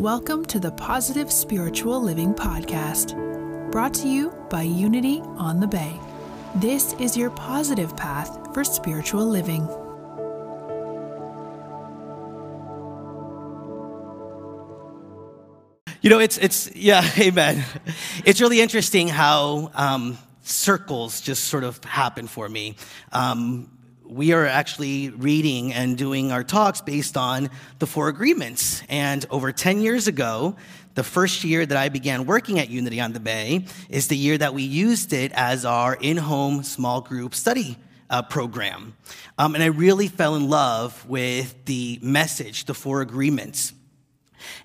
Welcome to the Positive Spiritual Living Podcast, brought to you by Unity on the Bay. This is your positive path for spiritual living. You know, it's, it's, yeah, amen. It's really interesting how um, circles just sort of happen for me. Um, we are actually reading and doing our talks based on the four agreements. And over 10 years ago, the first year that I began working at Unity on the Bay is the year that we used it as our in home small group study uh, program. Um, and I really fell in love with the message, the four agreements.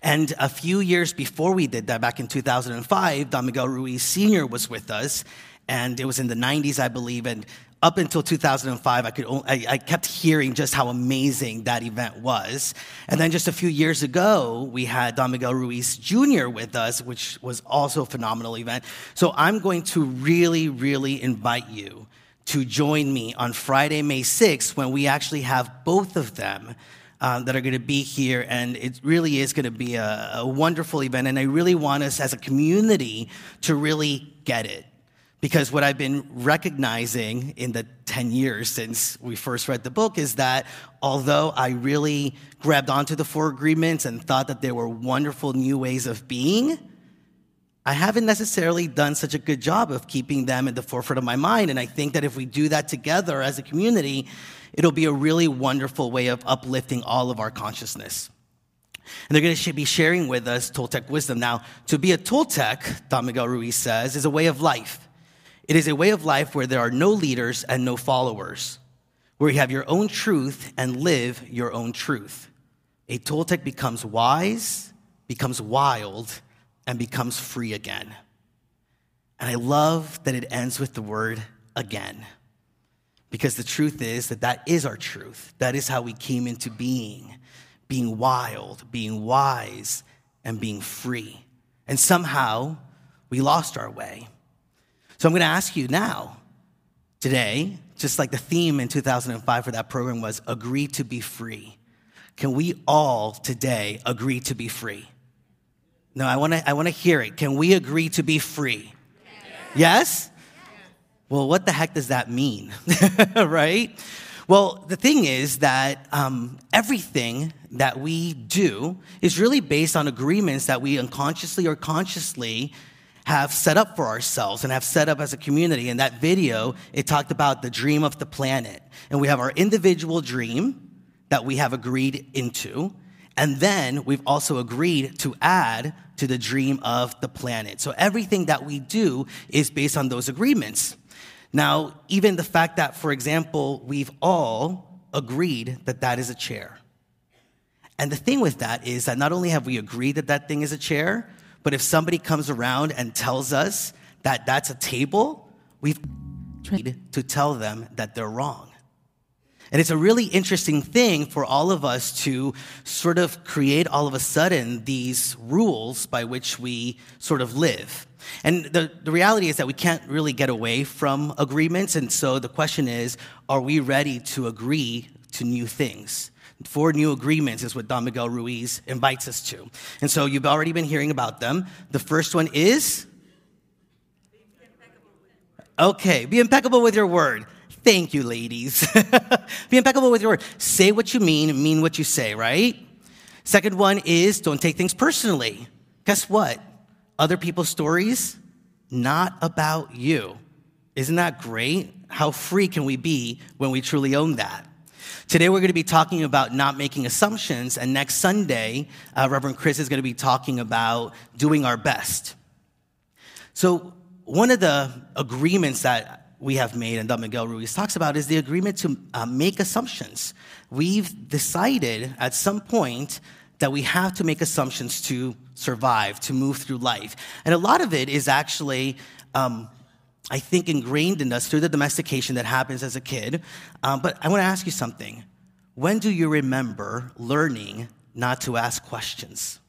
And a few years before we did that, back in 2005, Don Miguel Ruiz Sr. was with us. And it was in the 90s, I believe. And up until 2005, I, could, I, I kept hearing just how amazing that event was. And then just a few years ago, we had Don Miguel Ruiz Jr. with us, which was also a phenomenal event. So I'm going to really, really invite you to join me on Friday, May 6th, when we actually have both of them um, that are going to be here, and it really is going to be a, a wonderful event. And I really want us as a community to really get it. Because what I've been recognizing in the 10 years since we first read the book is that although I really grabbed onto the four agreements and thought that they were wonderful new ways of being, I haven't necessarily done such a good job of keeping them at the forefront of my mind. And I think that if we do that together as a community, it'll be a really wonderful way of uplifting all of our consciousness. And they're going to be sharing with us Toltec wisdom. Now, to be a Toltec, Don Miguel Ruiz says, is a way of life. It is a way of life where there are no leaders and no followers, where you have your own truth and live your own truth. A Toltec becomes wise, becomes wild, and becomes free again. And I love that it ends with the word again. Because the truth is that that is our truth. That is how we came into being being wild, being wise, and being free. And somehow we lost our way. So I'm going to ask you now, today, just like the theme in 2005 for that program was agree to be free. Can we all today agree to be free? No, I want to I want to hear it. Can we agree to be free? Yes? Well, what the heck does that mean? right? Well, the thing is that um, everything that we do is really based on agreements that we unconsciously or consciously have set up for ourselves and have set up as a community. In that video, it talked about the dream of the planet. And we have our individual dream that we have agreed into. And then we've also agreed to add to the dream of the planet. So everything that we do is based on those agreements. Now, even the fact that, for example, we've all agreed that that is a chair. And the thing with that is that not only have we agreed that that thing is a chair, but if somebody comes around and tells us that that's a table, we've tried to tell them that they're wrong. And it's a really interesting thing for all of us to sort of create all of a sudden these rules by which we sort of live. And the, the reality is that we can't really get away from agreements. And so the question is are we ready to agree to new things? Four new agreements is what Don Miguel Ruiz invites us to. And so you've already been hearing about them. The first one is Okay, be impeccable with your word. Thank you, ladies. be impeccable with your word. Say what you mean, mean what you say, right? Second one is don't take things personally. Guess what? other people's stories, not about you. Isn't that great? How free can we be when we truly own that? Today, we're going to be talking about not making assumptions, and next Sunday, uh, Reverend Chris is going to be talking about doing our best. So, one of the agreements that we have made, and that Miguel Ruiz talks about, is the agreement to uh, make assumptions. We've decided at some point that we have to make assumptions to survive, to move through life. And a lot of it is actually, um, I think, ingrained in us through the domestication that happens as a kid. Um, but I want to ask you something. When do you remember learning not to ask questions?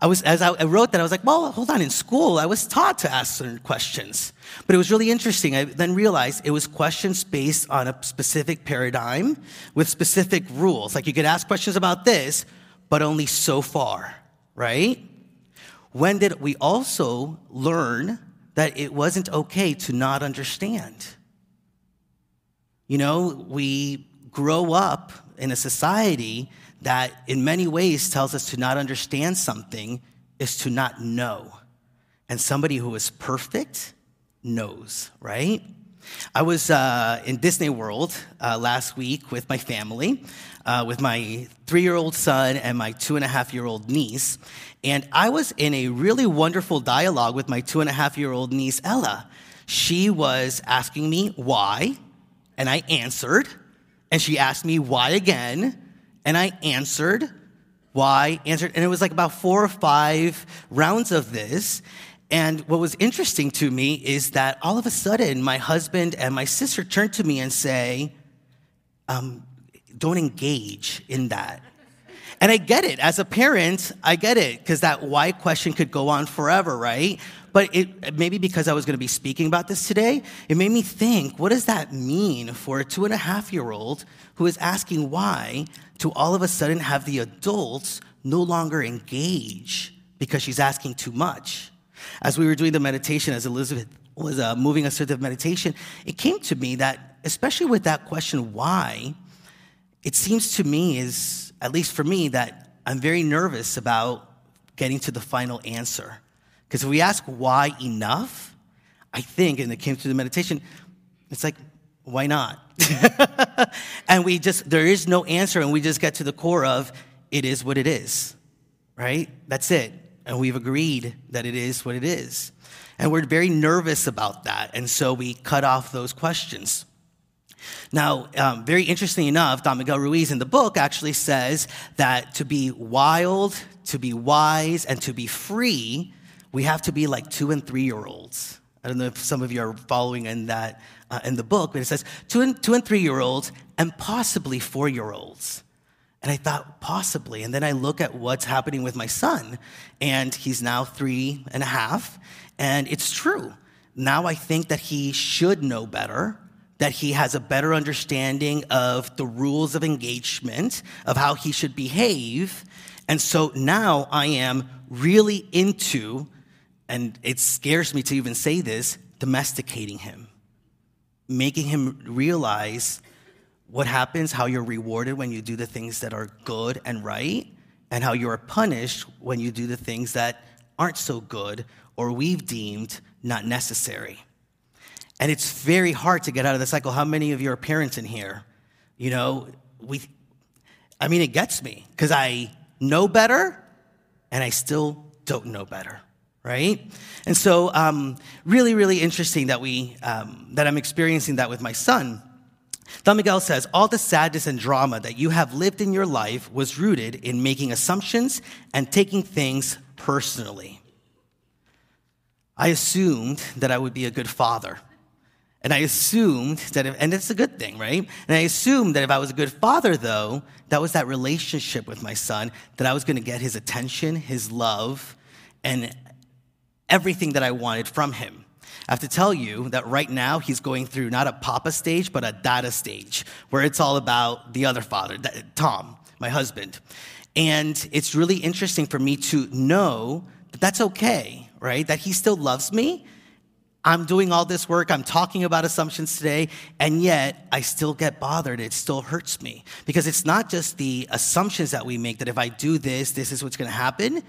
I was, as I wrote that, I was like, well, hold on. In school, I was taught to ask certain questions. But it was really interesting. I then realized it was questions based on a specific paradigm with specific rules. Like you could ask questions about this, but only so far, right? When did we also learn that it wasn't okay to not understand? You know, we grow up in a society that, in many ways, tells us to not understand something is to not know. And somebody who is perfect knows, right? I was uh, in Disney World uh, last week with my family, uh, with my three year old son and my two and a half year old niece. And I was in a really wonderful dialogue with my two and a half year old niece, Ella. She was asking me why, and I answered. And she asked me why again, and I answered why, answered. And it was like about four or five rounds of this. And what was interesting to me is that all of a sudden, my husband and my sister turned to me and say, um, don't engage in that. And I get it. As a parent, I get it, because that why question could go on forever, right? But it, maybe because I was going to be speaking about this today, it made me think what does that mean for a two and a half year old who is asking why to all of a sudden have the adults no longer engage because she's asking too much? As we were doing the meditation, as Elizabeth was uh, moving us through the meditation, it came to me that, especially with that question, why, it seems to me is, at least for me, that I'm very nervous about getting to the final answer. Because if we ask why enough, I think, and it came through the meditation, it's like, why not? and we just, there is no answer, and we just get to the core of it is what it is, right? That's it and we've agreed that it is what it is. And we're very nervous about that, and so we cut off those questions. Now, um, very interesting enough, Don Miguel Ruiz in the book actually says that to be wild, to be wise, and to be free, we have to be like two and three year olds. I don't know if some of you are following in that uh, in the book, but it says two and, two and three year olds and possibly four year olds. And I thought, possibly. And then I look at what's happening with my son, and he's now three and a half. And it's true. Now I think that he should know better, that he has a better understanding of the rules of engagement, of how he should behave. And so now I am really into, and it scares me to even say this, domesticating him, making him realize what happens, how you're rewarded when you do the things that are good and right, and how you are punished when you do the things that aren't so good or we've deemed not necessary. And it's very hard to get out of the cycle. How many of you are parents in here? You know, we, I mean, it gets me because I know better and I still don't know better, right? And so, um, really, really interesting that we, um, that I'm experiencing that with my son. Don Miguel says, All the sadness and drama that you have lived in your life was rooted in making assumptions and taking things personally. I assumed that I would be a good father. And I assumed that, if, and it's a good thing, right? And I assumed that if I was a good father, though, that was that relationship with my son, that I was going to get his attention, his love, and everything that I wanted from him. I have to tell you that right now he's going through not a papa stage, but a dada stage, where it's all about the other father, Tom, my husband. And it's really interesting for me to know that that's okay, right? That he still loves me. I'm doing all this work, I'm talking about assumptions today, and yet I still get bothered. It still hurts me. Because it's not just the assumptions that we make that if I do this, this is what's gonna happen.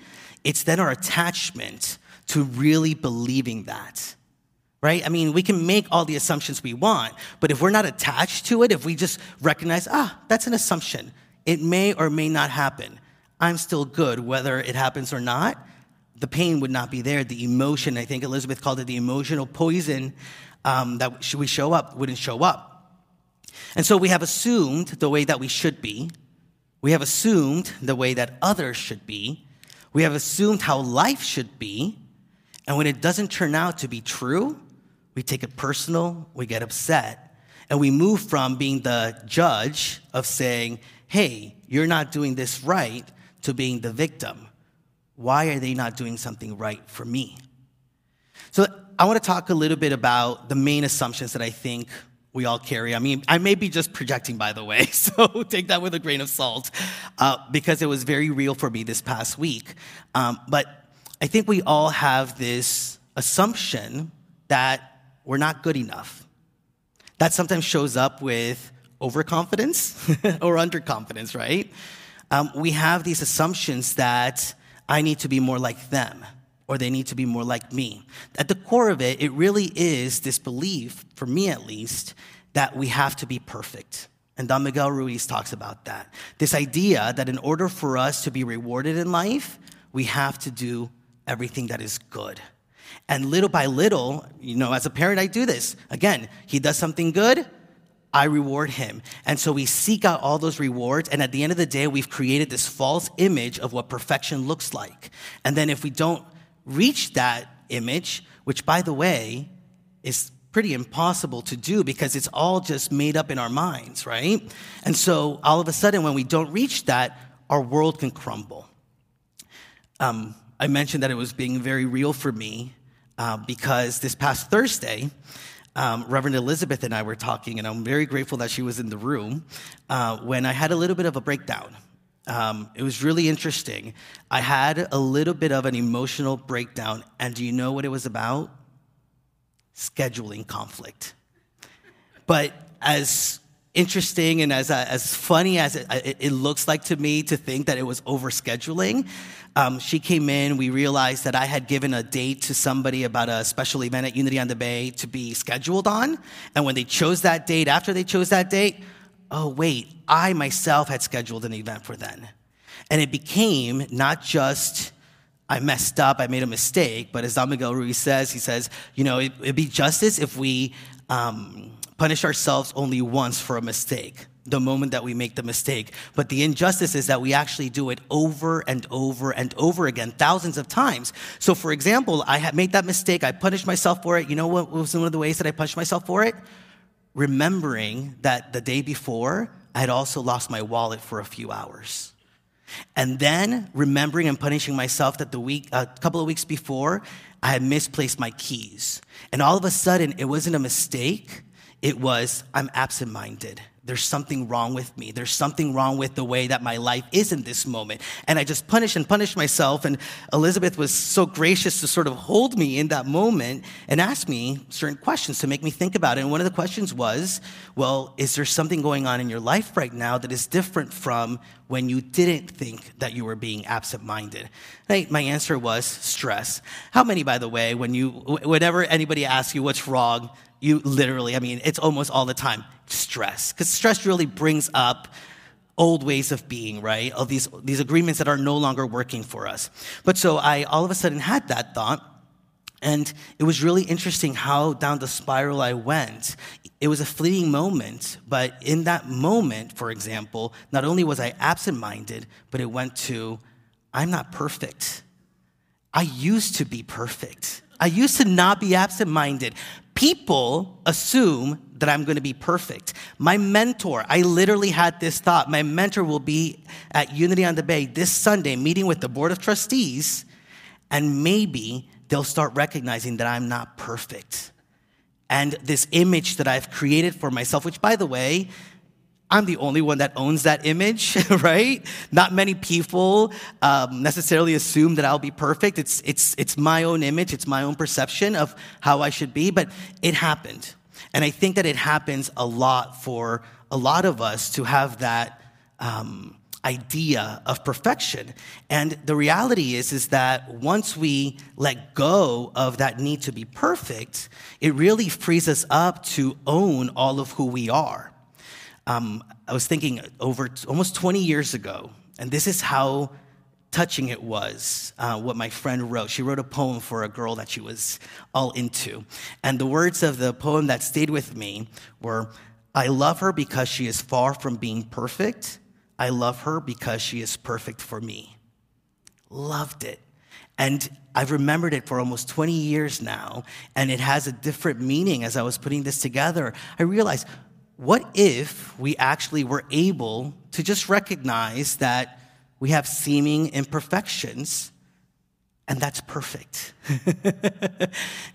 It's then our attachment to really believing that right? I mean, we can make all the assumptions we want, but if we're not attached to it, if we just recognize, ah, that's an assumption, it may or may not happen. I'm still good, whether it happens or not. The pain would not be there. The emotion, I think Elizabeth called it the emotional poison um, that we show up, wouldn't show up. And so we have assumed the way that we should be. We have assumed the way that others should be. We have assumed how life should be. And when it doesn't turn out to be true, we take it personal, we get upset, and we move from being the judge of saying, hey, you're not doing this right, to being the victim. Why are they not doing something right for me? So I want to talk a little bit about the main assumptions that I think we all carry. I mean, I may be just projecting, by the way, so take that with a grain of salt, uh, because it was very real for me this past week. Um, but I think we all have this assumption that we're not good enough. That sometimes shows up with overconfidence or underconfidence, right? Um, we have these assumptions that I need to be more like them or they need to be more like me. At the core of it, it really is this belief, for me at least, that we have to be perfect. And Don Miguel Ruiz talks about that. This idea that in order for us to be rewarded in life, we have to do everything that is good. And little by little, you know, as a parent, I do this. Again, he does something good, I reward him. And so we seek out all those rewards. And at the end of the day, we've created this false image of what perfection looks like. And then if we don't reach that image, which by the way is pretty impossible to do because it's all just made up in our minds, right? And so all of a sudden, when we don't reach that, our world can crumble. Um, I mentioned that it was being very real for me uh, because this past Thursday, um, Reverend Elizabeth and I were talking, and I'm very grateful that she was in the room uh, when I had a little bit of a breakdown. Um, it was really interesting. I had a little bit of an emotional breakdown, and do you know what it was about? Scheduling conflict. But as interesting and as, uh, as funny as it, it, it, looks like to me to think that it was over scheduling, um, she came in. We realized that I had given a date to somebody about a special event at Unity on the Bay to be scheduled on. And when they chose that date, after they chose that date, oh, wait, I myself had scheduled an event for then. And it became not just, I messed up, I made a mistake, but as Don Miguel Ruiz says, he says, you know, it, would be justice if we um, punish ourselves only once for a mistake the moment that we make the mistake. But the injustice is that we actually do it over and over and over again, thousands of times. So, for example, I had made that mistake. I punished myself for it. You know what was one of the ways that I punished myself for it? remembering that the day before, I had also lost my wallet for a few hours. And then remembering and punishing myself that the week, a couple of weeks before, I had misplaced my keys. And all of a sudden, it wasn't a mistake, it was I'm absent minded there's something wrong with me. There's something wrong with the way that my life is in this moment. And I just punish and punish myself. And Elizabeth was so gracious to sort of hold me in that moment and ask me certain questions to make me think about it. And one of the questions was, well, is there something going on in your life right now that is different from when you didn't think that you were being absent minded? Right? My answer was stress. How many, by the way, when you, whenever anybody asks you what's wrong, you literally, I mean, it's almost all the time stress. Because stress really brings up old ways of being, right? Of these, these agreements that are no longer working for us. But so I all of a sudden had that thought. And it was really interesting how down the spiral I went. It was a fleeting moment, but in that moment, for example, not only was I absent minded, but it went to, I'm not perfect. I used to be perfect. I used to not be absent minded. People assume that I'm going to be perfect. My mentor, I literally had this thought. My mentor will be at Unity on the Bay this Sunday, meeting with the Board of Trustees, and maybe they'll start recognizing that I'm not perfect. And this image that I've created for myself, which by the way, I'm the only one that owns that image, right? Not many people um, necessarily assume that I'll be perfect. It's, it's, it's my own image, it's my own perception of how I should be, but it happened. And I think that it happens a lot for a lot of us to have that um, idea of perfection. And the reality is, is that once we let go of that need to be perfect, it really frees us up to own all of who we are. Um, I was thinking over almost 20 years ago, and this is how touching it was uh, what my friend wrote. She wrote a poem for a girl that she was all into. And the words of the poem that stayed with me were I love her because she is far from being perfect. I love her because she is perfect for me. Loved it. And I've remembered it for almost 20 years now, and it has a different meaning as I was putting this together. I realized what if we actually were able to just recognize that we have seeming imperfections, and that's perfect?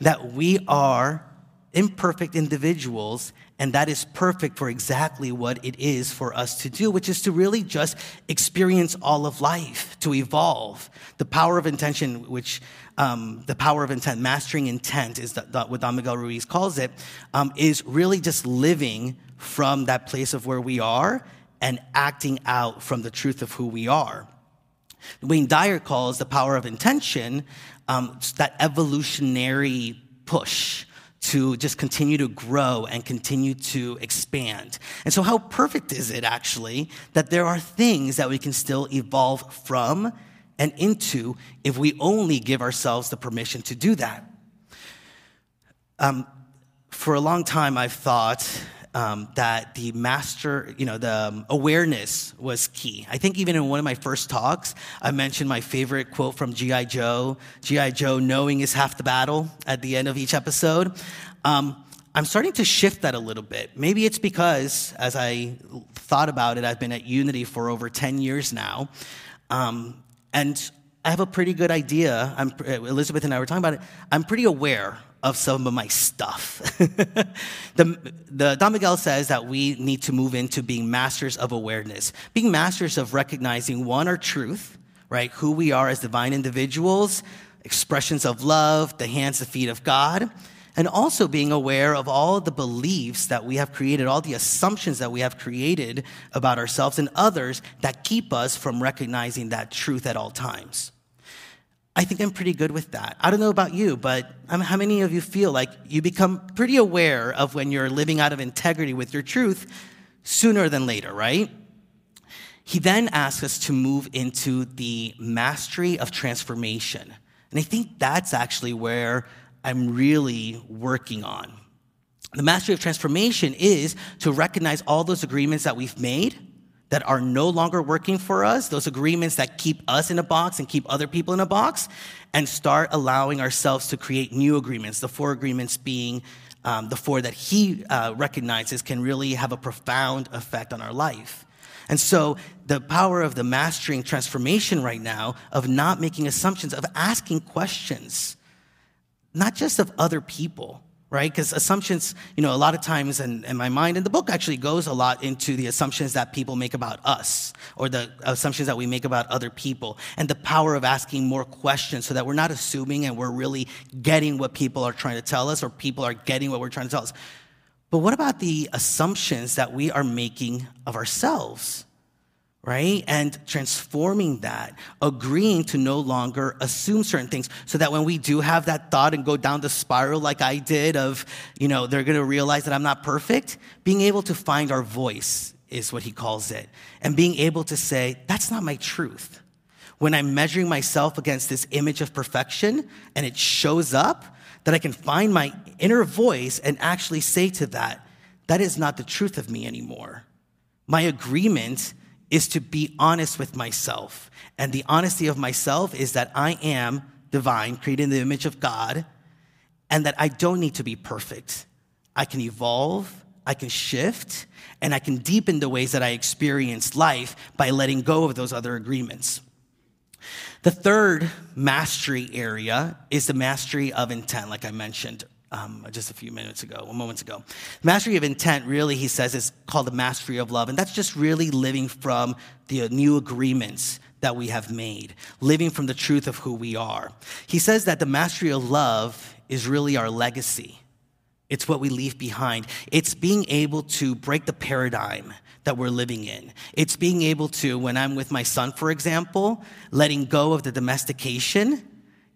that we are imperfect individuals, and that is perfect for exactly what it is for us to do, which is to really just experience all of life, to evolve. The power of intention, which um, the power of intent, mastering intent is the, the, what Don Miguel Ruiz calls it, um, is really just living from that place of where we are and acting out from the truth of who we are. Wayne Dyer calls the power of intention um, that evolutionary push to just continue to grow and continue to expand. And so, how perfect is it actually that there are things that we can still evolve from and into if we only give ourselves the permission to do that? Um, for a long time, I've thought um, that the master, you know, the um, awareness was key. I think even in one of my first talks, I mentioned my favorite quote from G.I. Joe G.I. Joe, knowing is half the battle at the end of each episode. Um, I'm starting to shift that a little bit. Maybe it's because, as I thought about it, I've been at Unity for over 10 years now. Um, and I have a pretty good idea. I'm, Elizabeth and I were talking about it. I'm pretty aware of some of my stuff. the, the, Don Miguel says that we need to move into being masters of awareness, being masters of recognizing one, our truth, right? Who we are as divine individuals, expressions of love, the hands, the feet of God, and also being aware of all the beliefs that we have created, all the assumptions that we have created about ourselves and others that keep us from recognizing that truth at all times. I think I'm pretty good with that. I don't know about you, but how many of you feel like you become pretty aware of when you're living out of integrity with your truth sooner than later, right? He then asks us to move into the mastery of transformation. And I think that's actually where I'm really working on. The mastery of transformation is to recognize all those agreements that we've made that are no longer working for us, those agreements that keep us in a box and keep other people in a box, and start allowing ourselves to create new agreements, the four agreements being um, the four that he uh, recognizes can really have a profound effect on our life. And so, the power of the mastering transformation right now, of not making assumptions, of asking questions, not just of other people, right? Because assumptions, you know, a lot of times in, in, my mind, and the book actually goes a lot into the assumptions that people make about us or the assumptions that we make about other people and the power of asking more questions so that we're not assuming and we're really getting what people are trying to tell us or people are getting what we're trying to tell us. But what about the assumptions that we are making of ourselves? Right? And transforming that, agreeing to no longer assume certain things so that when we do have that thought and go down the spiral like I did of, you know, they're going to realize that I'm not perfect, being able to find our voice is what he calls it. And being able to say, that's not my truth. When I'm measuring myself against this image of perfection and it shows up, that I can find my inner voice and actually say to that, that is not the truth of me anymore. My agreement is to be honest with myself. And the honesty of myself is that I am divine, created in the image of God, and that I don't need to be perfect. I can evolve, I can shift, and I can deepen the ways that I experience life by letting go of those other agreements. The third mastery area is the mastery of intent, like I mentioned um, just a few minutes ago, moments ago. Mastery of intent, really, he says, is called the mastery of love. And that's just really living from the new agreements that we have made, living from the truth of who we are. He says that the mastery of love is really our legacy. It's what we leave behind. It's being able to break the paradigm that we're living in. It's being able to, when I'm with my son, for example, letting go of the domestication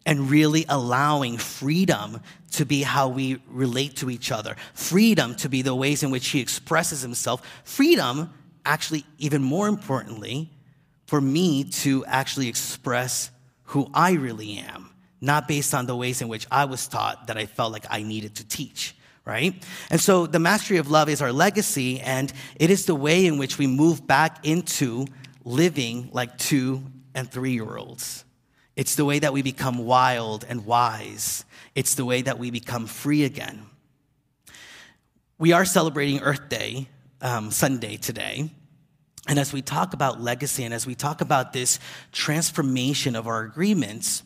and really allowing freedom to be how we relate to each other, freedom to be the ways in which he expresses himself, freedom, actually, even more importantly, for me to actually express who I really am, not based on the ways in which I was taught that I felt like I needed to teach. Right? And so the mastery of love is our legacy, and it is the way in which we move back into living like two and three year olds it's the way that we become wild and wise. It's the way that we become free again. We are celebrating Earth Day um, Sunday today. And as we talk about legacy and as we talk about this transformation of our agreements,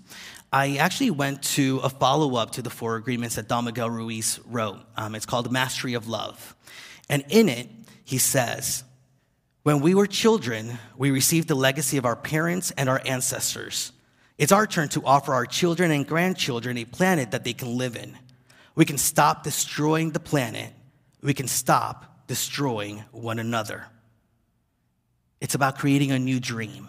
I actually went to a follow up to the four agreements that Don Miguel Ruiz wrote. Um, it's called Mastery of Love. And in it, he says, When we were children, we received the legacy of our parents and our ancestors. It's our turn to offer our children and grandchildren a planet that they can live in. We can stop destroying the planet. We can stop destroying one another. It's about creating a new dream.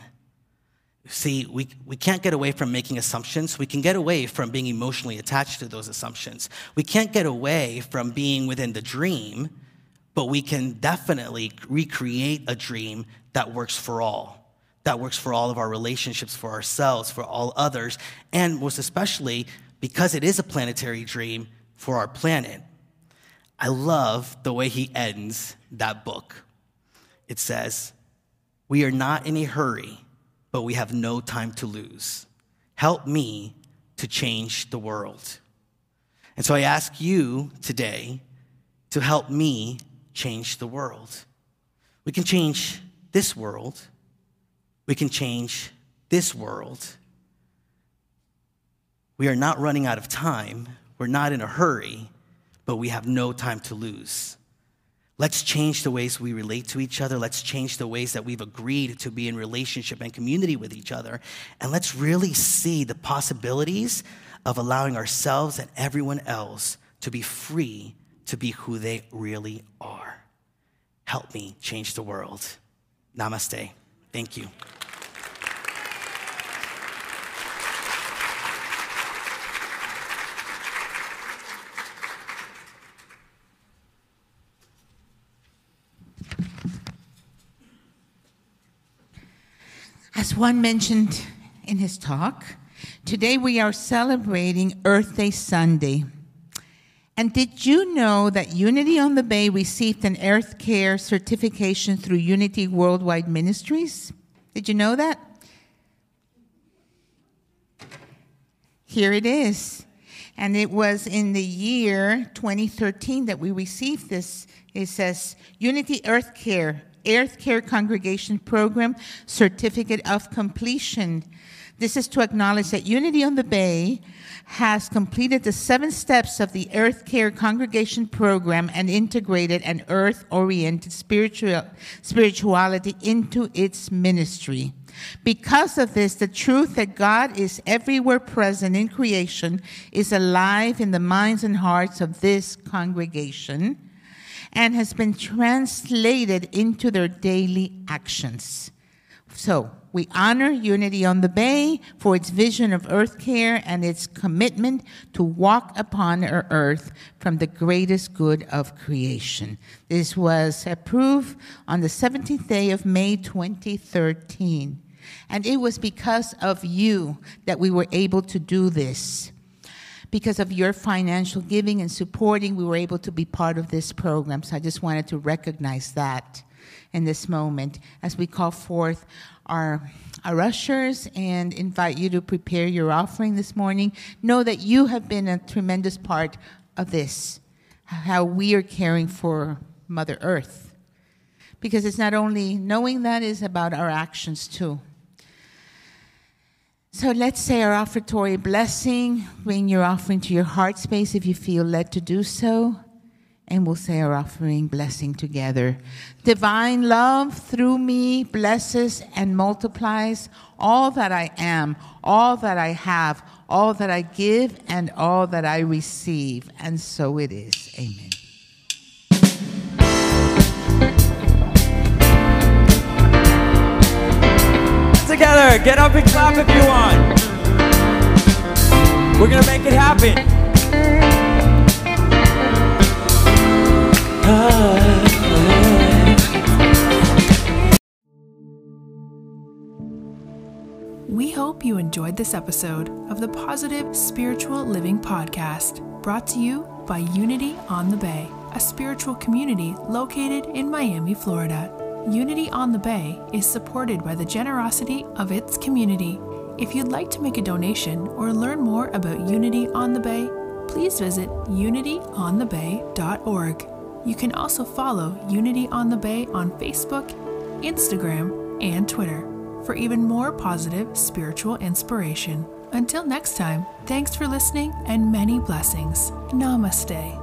See, we, we can't get away from making assumptions. We can get away from being emotionally attached to those assumptions. We can't get away from being within the dream, but we can definitely recreate a dream that works for all, that works for all of our relationships, for ourselves, for all others, and most especially because it is a planetary dream for our planet. I love the way he ends that book. It says, We are not in a hurry but we have no time to lose. Help me to change the world. And so I ask you today to help me change the world. We can change this world. We can change this world. We are not running out of time. We're not in a hurry, but we have no time to lose. Let's change the ways we relate to each other. Let's change the ways that we've agreed to be in relationship and community with each other. And let's really see the possibilities of allowing ourselves and everyone else to be free to be who they really are. Help me change the world. Namaste. Thank you. As Juan mentioned in his talk, today we are celebrating Earth Day Sunday. And did you know that Unity on the Bay received an Earth Care certification through Unity Worldwide Ministries? Did you know that? Here it is. And it was in the year 2013 that we received this. It says Unity Earth Care Earth Care Congregation Program Certificate of Completion. This is to acknowledge that Unity on the Bay has completed the seven steps of the Earth Care Congregation Program and integrated an earth oriented spiritual, spirituality into its ministry. Because of this, the truth that God is everywhere present in creation is alive in the minds and hearts of this congregation and has been translated into their daily actions. So, we honor Unity on the Bay for its vision of earth care and its commitment to walk upon our earth from the greatest good of creation. This was approved on the 17th day of May 2013. And it was because of you that we were able to do this because of your financial giving and supporting, we were able to be part of this program. So I just wanted to recognize that in this moment as we call forth our, our ushers and invite you to prepare your offering this morning. Know that you have been a tremendous part of this, how we are caring for Mother Earth. Because it's not only knowing that, it's about our actions too. So let's say our offertory blessing. Bring your offering to your heart space if you feel led to do so. And we'll say our offering blessing together. Divine love through me blesses and multiplies all that I am, all that I have, all that I give, and all that I receive. And so it is. Amen. together. Get up and clap if you want. We're going to make it happen. Hope you enjoyed this episode of the Positive Spiritual Living Podcast, brought to you by Unity on the Bay, a spiritual community located in Miami, Florida. Unity on the Bay is supported by the generosity of its community. If you'd like to make a donation or learn more about Unity on the Bay, please visit unityonthebay.org. You can also follow Unity on the Bay on Facebook, Instagram, and Twitter for even more positive spiritual inspiration. Until next time, thanks for listening and many blessings. Namaste.